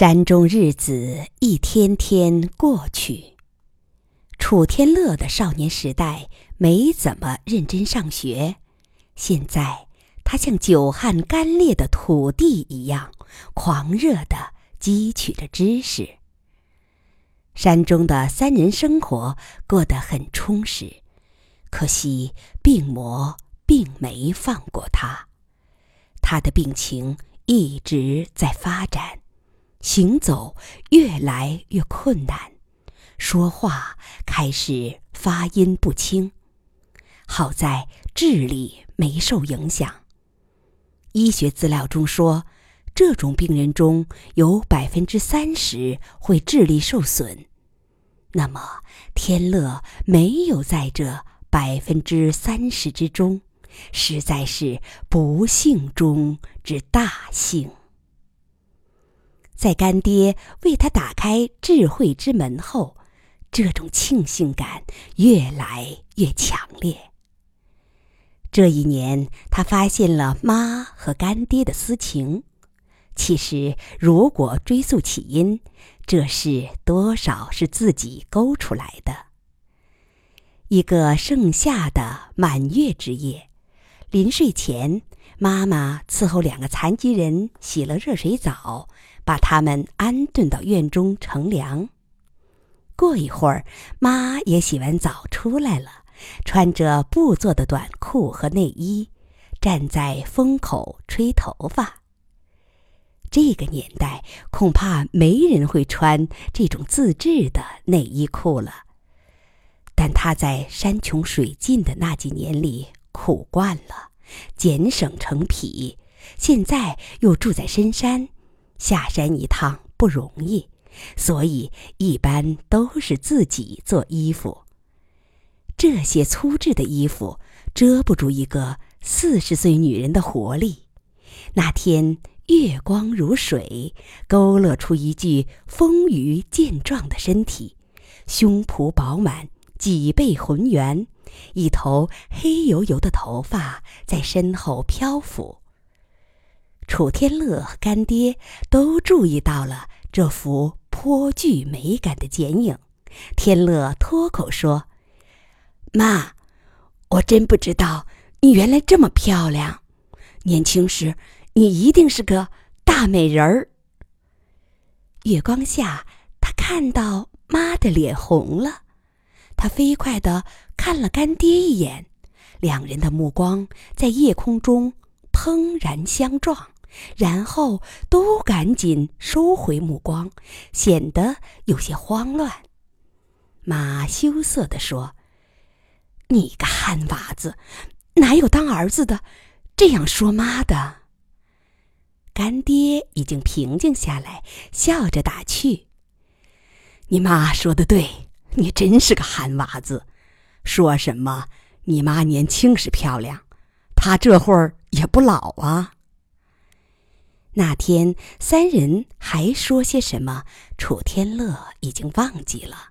山中日子一天天过去。楚天乐的少年时代没怎么认真上学，现在他像久旱干裂的土地一样，狂热地汲取着知识。山中的三人生活过得很充实，可惜病魔并没放过他，他的病情一直在发展。行走越来越困难，说话开始发音不清。好在智力没受影响。医学资料中说，这种病人中有百分之三十会智力受损。那么，天乐没有在这百分之三十之中，实在是不幸中之大幸。在干爹为他打开智慧之门后，这种庆幸感越来越强烈。这一年，他发现了妈和干爹的私情。其实，如果追溯起因，这事多少是自己勾出来的。一个盛夏的满月之夜，临睡前，妈妈伺候两个残疾人洗了热水澡。把他们安顿到院中乘凉。过一会儿，妈也洗完澡出来了，穿着布做的短裤和内衣，站在风口吹头发。这个年代恐怕没人会穿这种自制的内衣裤了。但他在山穷水尽的那几年里苦惯了，俭省成癖，现在又住在深山。下山一趟不容易，所以一般都是自己做衣服。这些粗制的衣服遮不住一个四十岁女人的活力。那天月光如水，勾勒出一具丰腴健壮的身体，胸脯饱满，脊背浑圆，一头黑油油的头发在身后漂浮。楚天乐和干爹都注意到了这幅颇具美感的剪影。天乐脱口说：“妈，我真不知道你原来这么漂亮。年轻时你一定是个大美人儿。”月光下，他看到妈的脸红了，他飞快地看了干爹一眼，两人的目光在夜空中怦然相撞。然后都赶紧收回目光，显得有些慌乱。妈羞涩地说：“你个憨娃子，哪有当儿子的这样说妈的？”干爹已经平静下来，笑着打趣：“你妈说的对，你真是个憨娃子。说什么你妈年轻时漂亮，她这会儿也不老啊。”那天，三人还说些什么？楚天乐已经忘记了。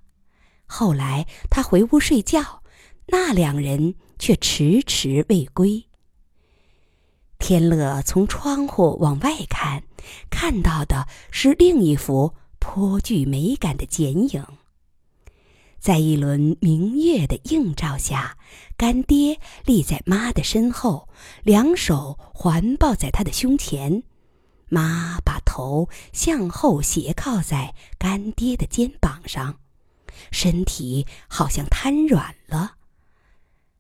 后来他回屋睡觉，那两人却迟迟未归。天乐从窗户往外看，看到的是另一幅颇具美感的剪影。在一轮明月的映照下，干爹立在妈的身后，两手环抱在他的胸前。妈把头向后斜靠在干爹的肩膀上，身体好像瘫软了。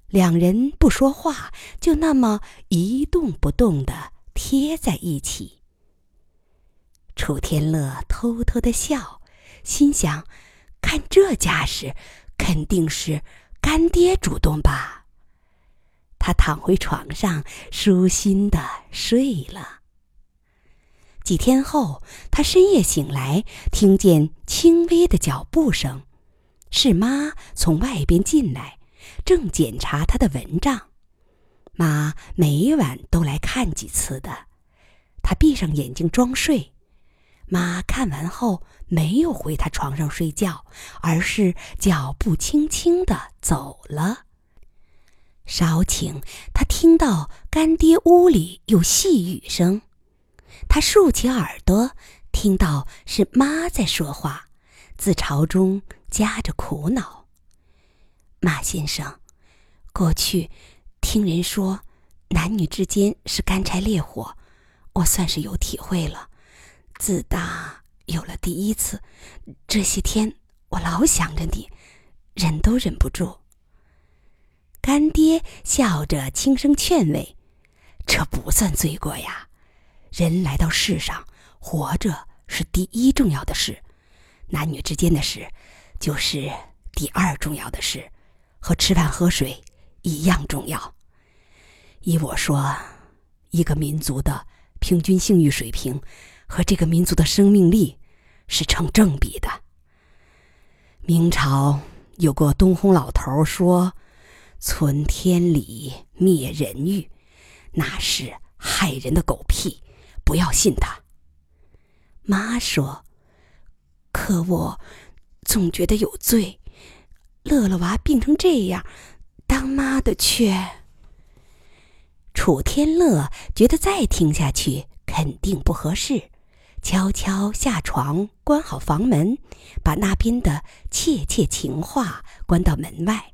两人不说话，就那么一动不动的贴在一起。楚天乐偷偷的笑，心想：看这架势，肯定是干爹主动吧。他躺回床上，舒心的睡了。几天后，他深夜醒来，听见轻微的脚步声，是妈从外边进来，正检查他的蚊帐。妈每晚都来看几次的。他闭上眼睛装睡，妈看完后没有回他床上睡觉，而是脚步轻轻的走了。稍顷他听到干爹屋里有细语声。他竖起耳朵，听到是妈在说话，自嘲中夹着苦恼。马先生，过去听人说男女之间是干柴烈火，我算是有体会了。自打有了第一次，这些天我老想着你，忍都忍不住。干爹笑着轻声劝慰：“这不算罪过呀，人来到世上，活着是第一重要的事，男女之间的事，就是第二重要的事。”和吃饭喝水一样重要。依我说，一个民族的平均性欲水平和这个民族的生命力是成正比的。明朝有个东烘老头说：“存天理，灭人欲”，那是害人的狗屁，不要信他。妈说：“可我总觉得有罪。”乐乐娃病成这样，当妈的却……楚天乐觉得再听下去肯定不合适，悄悄下床，关好房门，把那边的窃窃情话关到门外。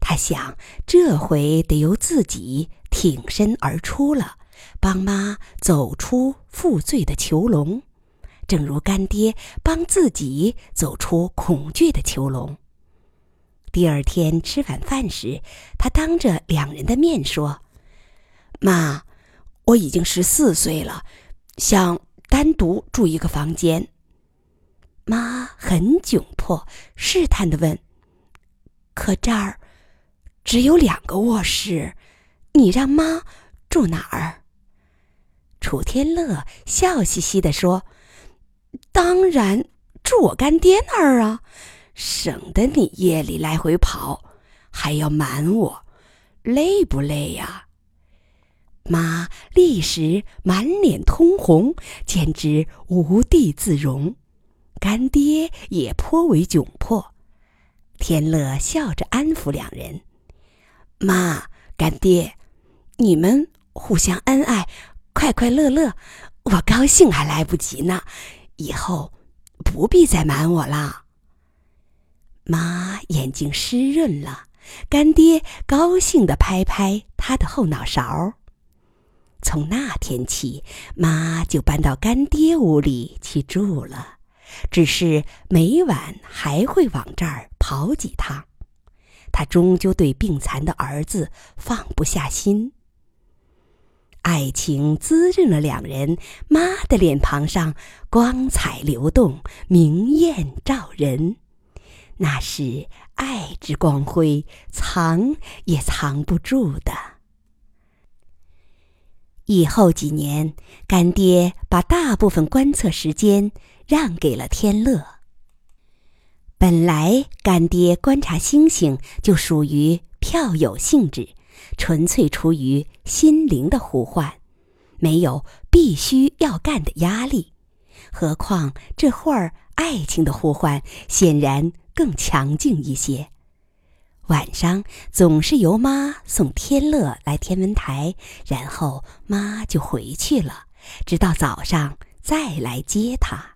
他想，这回得由自己挺身而出了，帮妈走出负罪的囚笼，正如干爹帮自己走出恐惧的囚笼。第二天吃晚饭时，他当着两人的面说：“妈，我已经十四岁了，想单独住一个房间。”妈很窘迫，试探的问：“可这儿只有两个卧室，你让妈住哪儿？”楚天乐笑嘻嘻地说：“当然住我干爹那儿啊。”省得你夜里来回跑，还要瞒我，累不累呀？妈立时满脸通红，简直无地自容。干爹也颇为窘迫。天乐笑着安抚两人：“妈，干爹，你们互相恩爱，快快乐乐，我高兴还来不及呢。以后不必再瞒我了。”妈眼睛湿润了，干爹高兴地拍拍他的后脑勺。从那天起，妈就搬到干爹屋里去住了，只是每晚还会往这儿跑几趟。他终究对病残的儿子放不下心。爱情滋润了两人，妈的脸庞上光彩流动，明艳照人。那是爱之光辉，藏也藏不住的。以后几年，干爹把大部分观测时间让给了天乐。本来干爹观察星星就属于票友性质，纯粹出于心灵的呼唤，没有必须要干的压力。何况这会儿爱情的呼唤，显然。更强劲一些。晚上总是由妈送天乐来天文台，然后妈就回去了，直到早上再来接他。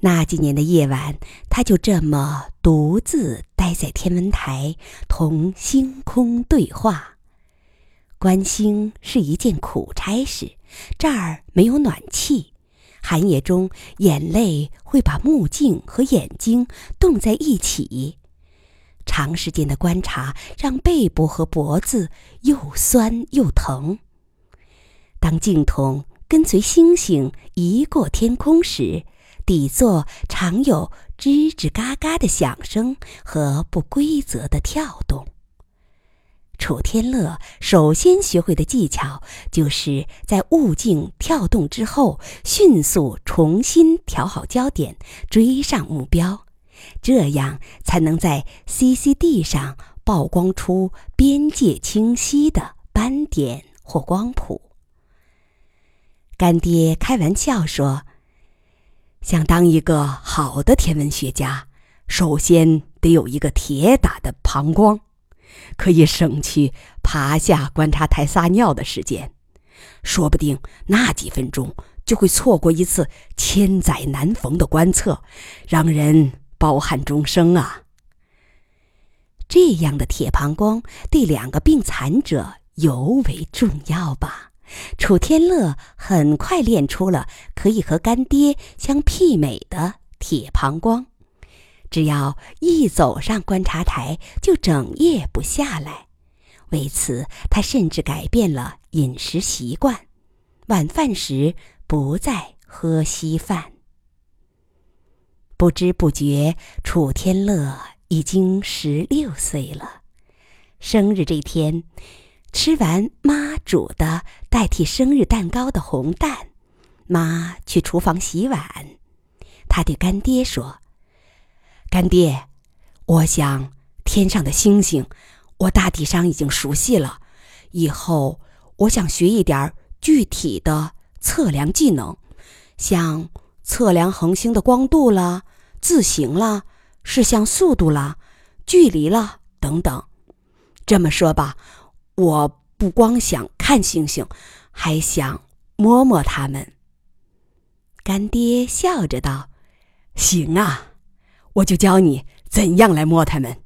那几年的夜晚，他就这么独自待在天文台，同星空对话。观星是一件苦差事，这儿没有暖气。寒夜中，眼泪会把目镜和眼睛冻在一起。长时间的观察让背部和脖子又酸又疼。当镜筒跟随星星移过天空时，底座常有吱吱嘎嘎的响声和不规则的跳动。楚天乐首先学会的技巧，就是在物镜跳动之后，迅速重新调好焦点，追上目标，这样才能在 CCD 上曝光出边界清晰的斑点或光谱。干爹开玩笑说：“想当一个好的天文学家，首先得有一个铁打的膀胱。”可以省去爬下观察台撒尿的时间，说不定那几分钟就会错过一次千载难逢的观测，让人抱憾终生啊！这样的铁膀胱对两个病残者尤为重要吧？楚天乐很快练出了可以和干爹相媲美的铁膀胱，只要一走上观察台，就整夜不下来。为此，他甚至改变了饮食习惯，晚饭时。不再喝稀饭。不知不觉，楚天乐已经十六岁了。生日这天，吃完妈煮的代替生日蛋糕的红蛋，妈去厨房洗碗。他对干爹说：“干爹，我想天上的星星，我大体上已经熟悉了。以后我想学一点具体的。”测量技能，像测量恒星的光度啦、自行啦、视向速度啦、距离啦等等。这么说吧，我不光想看星星，还想摸摸它们。干爹笑着道：“行啊，我就教你怎样来摸它们。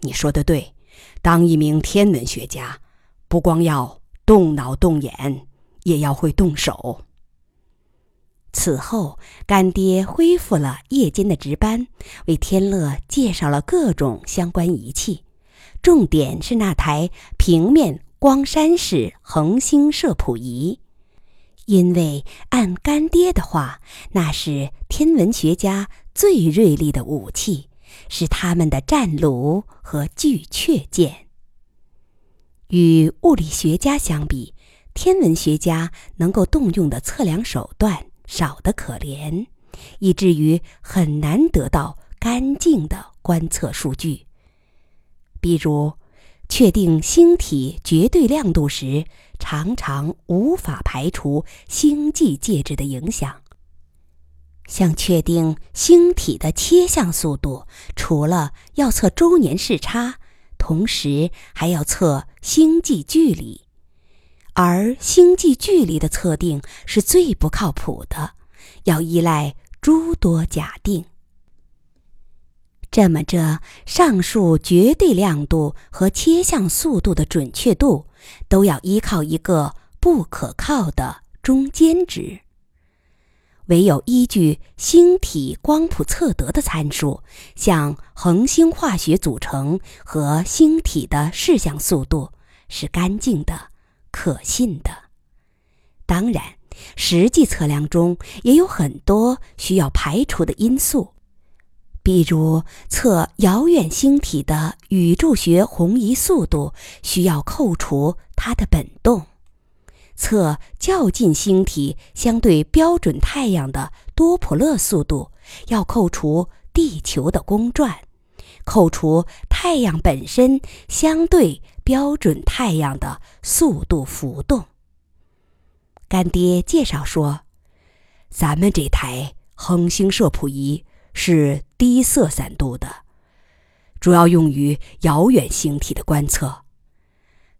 你说的对，当一名天文学家，不光要动脑动眼。”也要会动手。此后，干爹恢复了夜间的值班，为天乐介绍了各种相关仪器，重点是那台平面光栅式恒星摄谱仪，因为按干爹的话，那是天文学家最锐利的武器，是他们的战炉和巨阙剑。与物理学家相比。天文学家能够动用的测量手段少得可怜，以至于很难得到干净的观测数据。比如，确定星体绝对亮度时，常常无法排除星际介质的影响。像确定星体的切向速度，除了要测周年视差，同时还要测星际距离。而星际距离的测定是最不靠谱的，要依赖诸多假定。这么着，上述绝对亮度和切向速度的准确度，都要依靠一个不可靠的中间值。唯有依据星体光谱测得的参数，像恒星化学组成和星体的视向速度，是干净的。可信的，当然，实际测量中也有很多需要排除的因素，比如测遥远星体的宇宙学红移速度需要扣除它的本动；测较近星体相对标准太阳的多普勒速度要扣除地球的公转，扣除太阳本身相对。标准太阳的速度浮动。干爹介绍说：“咱们这台恒星摄谱仪是低色散度的，主要用于遥远星体的观测。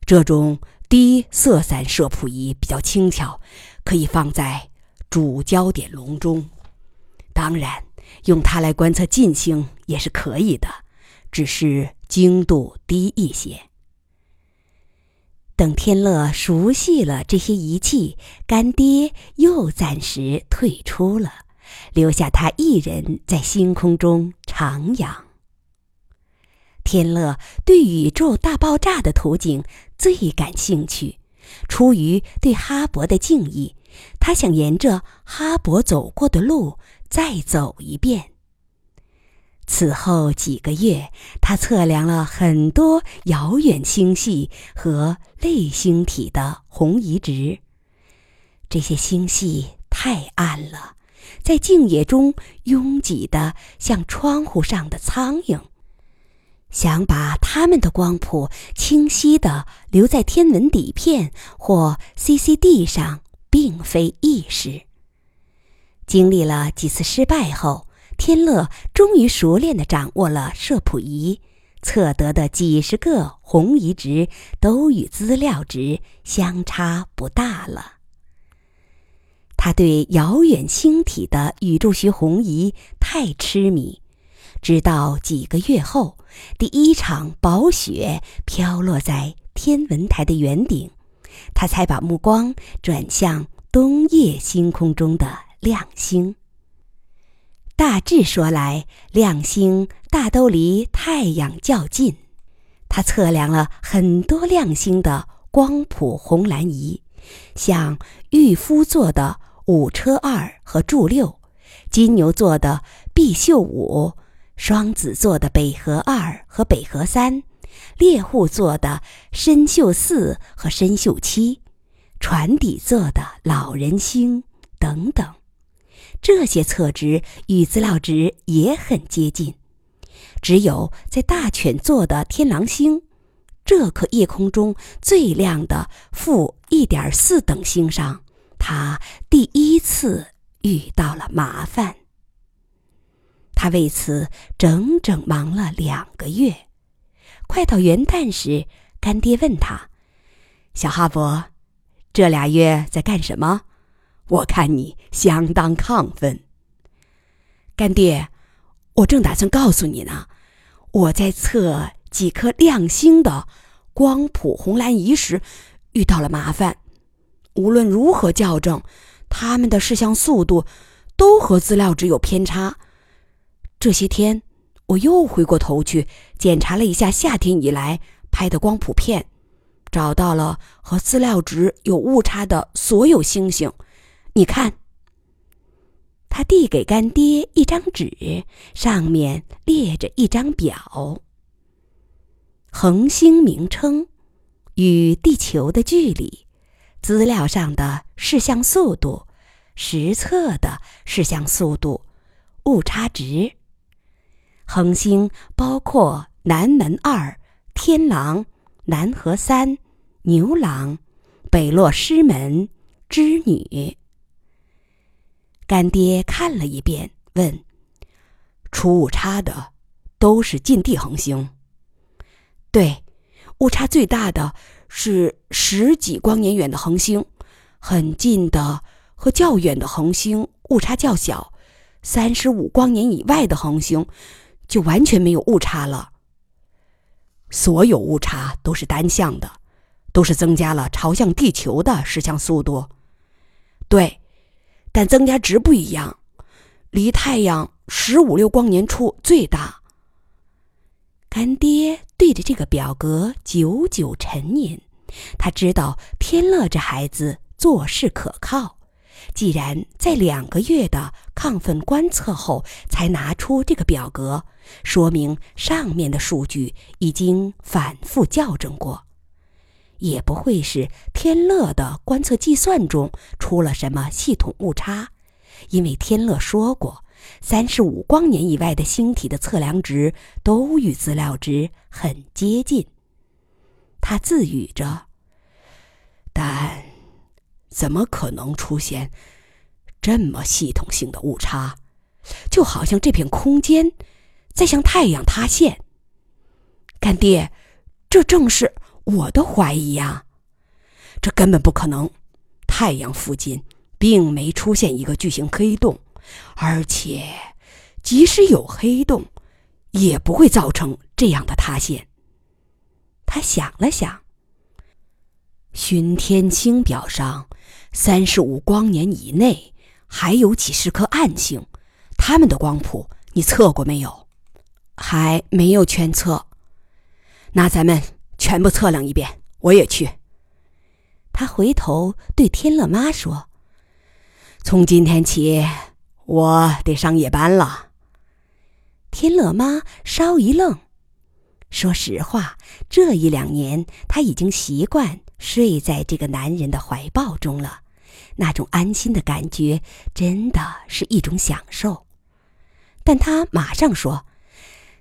这种低色散摄谱仪比较轻巧，可以放在主焦点笼中。当然，用它来观测近星也是可以的，只是精度低一些。”等天乐熟悉了这些仪器，干爹又暂时退出了，留下他一人在星空中徜徉。天乐对宇宙大爆炸的图景最感兴趣，出于对哈勃的敬意，他想沿着哈勃走过的路再走一遍。此后几个月，他测量了很多遥远星系和类星体的红移值。这些星系太暗了，在静野中拥挤的像窗户上的苍蝇。想把它们的光谱清晰地留在天文底片或 CCD 上，并非易事。经历了几次失败后。天乐终于熟练地掌握了摄谱仪测得的几十个红移值，都与资料值相差不大了。他对遥远星体的宇宙学红移太痴迷，直到几个月后，第一场薄雪飘落在天文台的圆顶，他才把目光转向冬夜星空中的亮星。大致说来，亮星大都离太阳较近。他测量了很多亮星的光谱红蓝仪，像玉夫座的。五车二和柱六，金牛座的毕宿五，双子座的北河二和北河三，猎户座的参宿四和参宿七，船底座的老人星等等，这些测值与资料值也很接近。只有在大犬座的天狼星，这颗夜空中最亮的负一点四等星上。他第一次遇到了麻烦，他为此整整忙了两个月。快到元旦时，干爹问他：“小哈勃，这俩月在干什么？我看你相当亢奋。”干爹，我正打算告诉你呢，我在测几颗亮星的光谱红蓝仪时遇到了麻烦。无论如何校正，他们的视像速度都和资料值有偏差。这些天，我又回过头去检查了一下夏天以来拍的光谱片，找到了和资料值有误差的所有星星。你看，他递给干爹一张纸，上面列着一张表：恒星名称与地球的距离。资料上的视像速度，实测的视像速度，误差值。恒星包括南门二、天狼、南河三、牛郎、北落师门、织女。干爹看了一遍，问：“出误差的都是近地恒星？”“对，误差最大的。”是十几光年远的恒星，很近的和较远的恒星误差较小，三十五光年以外的恒星就完全没有误差了。所有误差都是单向的，都是增加了朝向地球的视向速度。对，但增加值不一样，离太阳十五六光年处最大。干爹对着这个表格久久沉吟，他知道天乐这孩子做事可靠。既然在两个月的亢奋观测后才拿出这个表格，说明上面的数据已经反复校正过，也不会是天乐的观测计算中出了什么系统误差，因为天乐说过。三十五光年以外的星体的测量值都与资料值很接近。他自语着：“但怎么可能出现这么系统性的误差？就好像这片空间在向太阳塌陷。”干爹，这正是我的怀疑呀！这根本不可能，太阳附近并没出现一个巨型黑洞。而且，即使有黑洞，也不会造成这样的塌陷。他想了想，巡天星表上，三十五光年以内还有几十颗暗星，它们的光谱你测过没有？还没有全测。那咱们全部测量一遍，我也去。他回头对天乐妈说：“从今天起。”我得上夜班了。天乐妈稍一愣，说实话，这一两年她已经习惯睡在这个男人的怀抱中了，那种安心的感觉真的是一种享受。但她马上说：“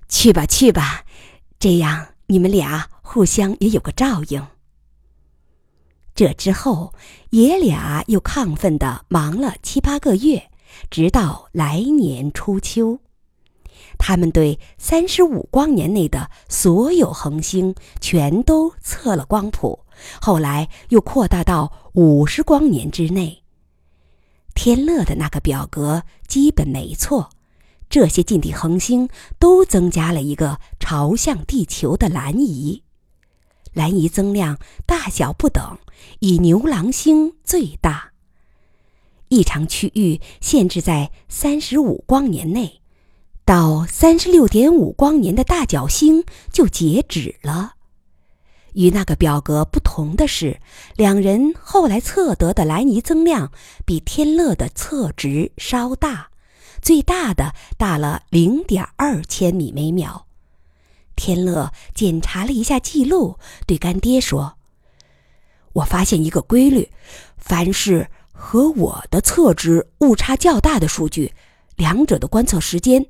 去吧，去吧，这样你们俩互相也有个照应。”这之后，爷俩又亢奋的忙了七八个月。直到来年初秋，他们对三十五光年内的所有恒星全都测了光谱，后来又扩大到五十光年之内。天乐的那个表格基本没错，这些近地恒星都增加了一个朝向地球的蓝移，蓝移增量大小不等，以牛郎星最大。异常区域限制在三十五光年内，到三十六点五光年的大角星就截止了。与那个表格不同的是，两人后来测得的莱尼增量比天乐的测值稍大，最大的大了零点二千米每秒。天乐检查了一下记录，对干爹说：“我发现一个规律，凡是和我的测值误差较大的数据，两者的观测时间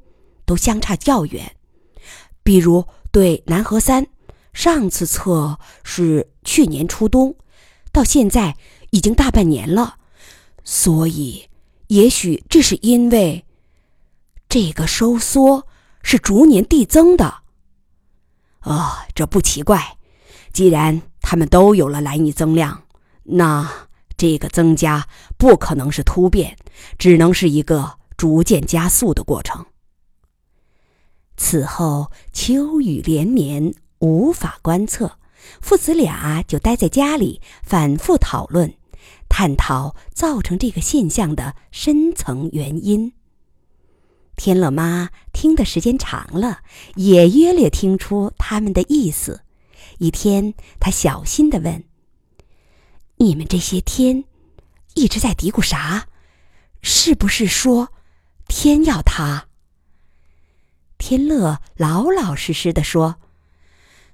都相差较远。比如对南河三。”上次测是去年初冬，到现在已经大半年了，所以也许这是因为这个收缩是逐年递增的。啊，这不奇怪，既然它们都有了蓝移增量，那这个增加不可能是突变，只能是一个逐渐加速的过程。此后秋雨连绵。无法观测，父子俩就待在家里反复讨论，探讨造成这个现象的深层原因。天乐妈听的时间长了，也约略听出他们的意思。一天，她小心地问：“你们这些天一直在嘀咕啥？是不是说天要塌？”天乐老老实实的说。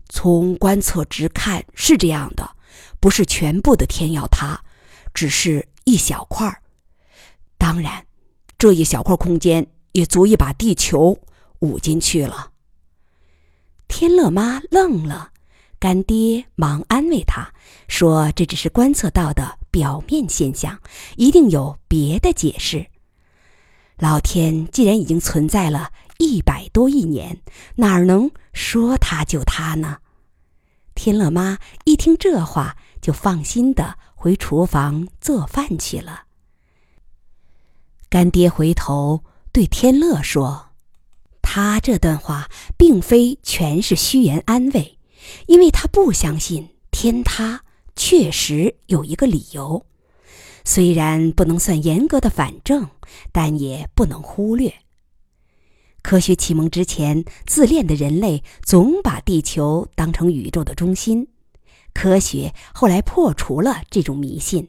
从观测值看是这样的，不是全部的天要塌，只是一小块儿。当然，这一小块空间也足以把地球捂进去了。天乐妈愣了，干爹忙安慰他说：“这只是观测到的表面现象，一定有别的解释。老天既然已经存在了一百多亿年，哪能说塌就塌呢？”天乐妈一听这话，就放心的回厨房做饭去了。干爹回头对天乐说：“他这段话并非全是虚言安慰，因为他不相信天塌确实有一个理由，虽然不能算严格的反证，但也不能忽略。”科学启蒙之前，自恋的人类总把地球当成宇宙的中心。科学后来破除了这种迷信。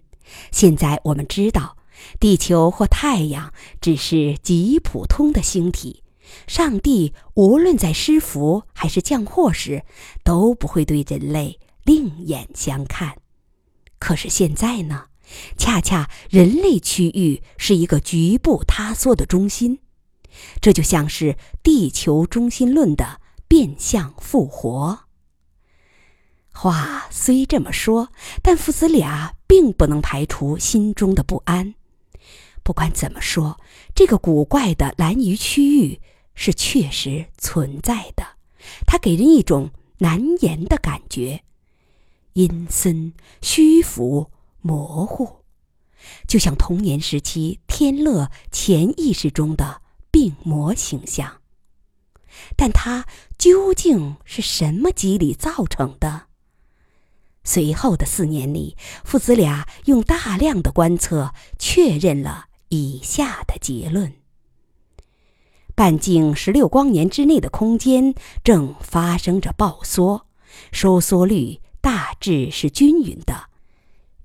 现在我们知道，地球或太阳只是极普通的星体。上帝无论在施福还是降祸时，都不会对人类另眼相看。可是现在呢？恰恰人类区域是一个局部塌缩的中心。这就像是地球中心论的变相复活。话虽这么说，但父子俩并不能排除心中的不安。不管怎么说，这个古怪的蓝鱼区域是确实存在的，它给人一种难言的感觉，阴森、虚浮、模糊，就像童年时期天乐潜意识中的。病魔形象，但它究竟是什么机理造成的？随后的四年里，父子俩用大量的观测确认了以下的结论：半径十六光年之内的空间正发生着爆缩，收缩率大致是均匀的，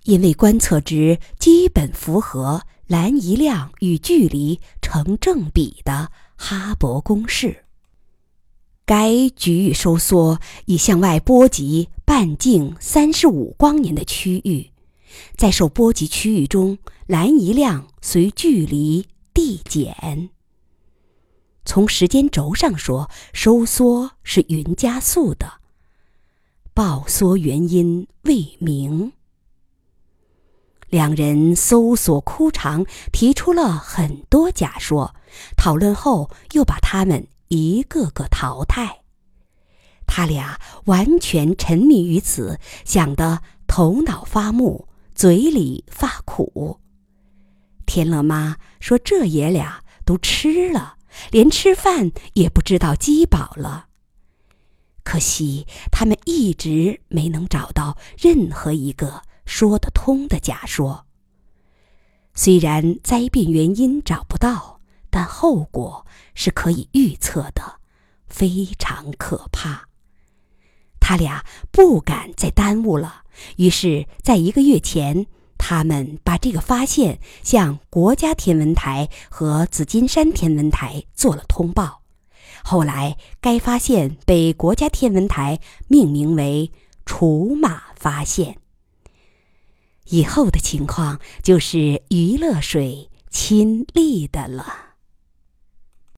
因为观测值基本符合。蓝移量与距离成正比的哈勃公式。该局域收缩已向外波及半径三十五光年的区域，在受波及区域中，蓝移量随距离递减。从时间轴上说，收缩是匀加速的，爆缩原因未明。两人搜索枯肠，提出了很多假说，讨论后又把他们一个个淘汰。他俩完全沉迷于此，想得头脑发木，嘴里发苦。天乐妈说：“这爷俩都吃了，连吃饭也不知道饥饱了。”可惜他们一直没能找到任何一个说得通的假说。虽然灾变原因找不到，但后果是可以预测的，非常可怕。他俩不敢再耽误了，于是，在一个月前，他们把这个发现向国家天文台和紫金山天文台做了通报。后来，该发现被国家天文台命名为“楚马发现”。以后的情况就是余乐水亲历的了。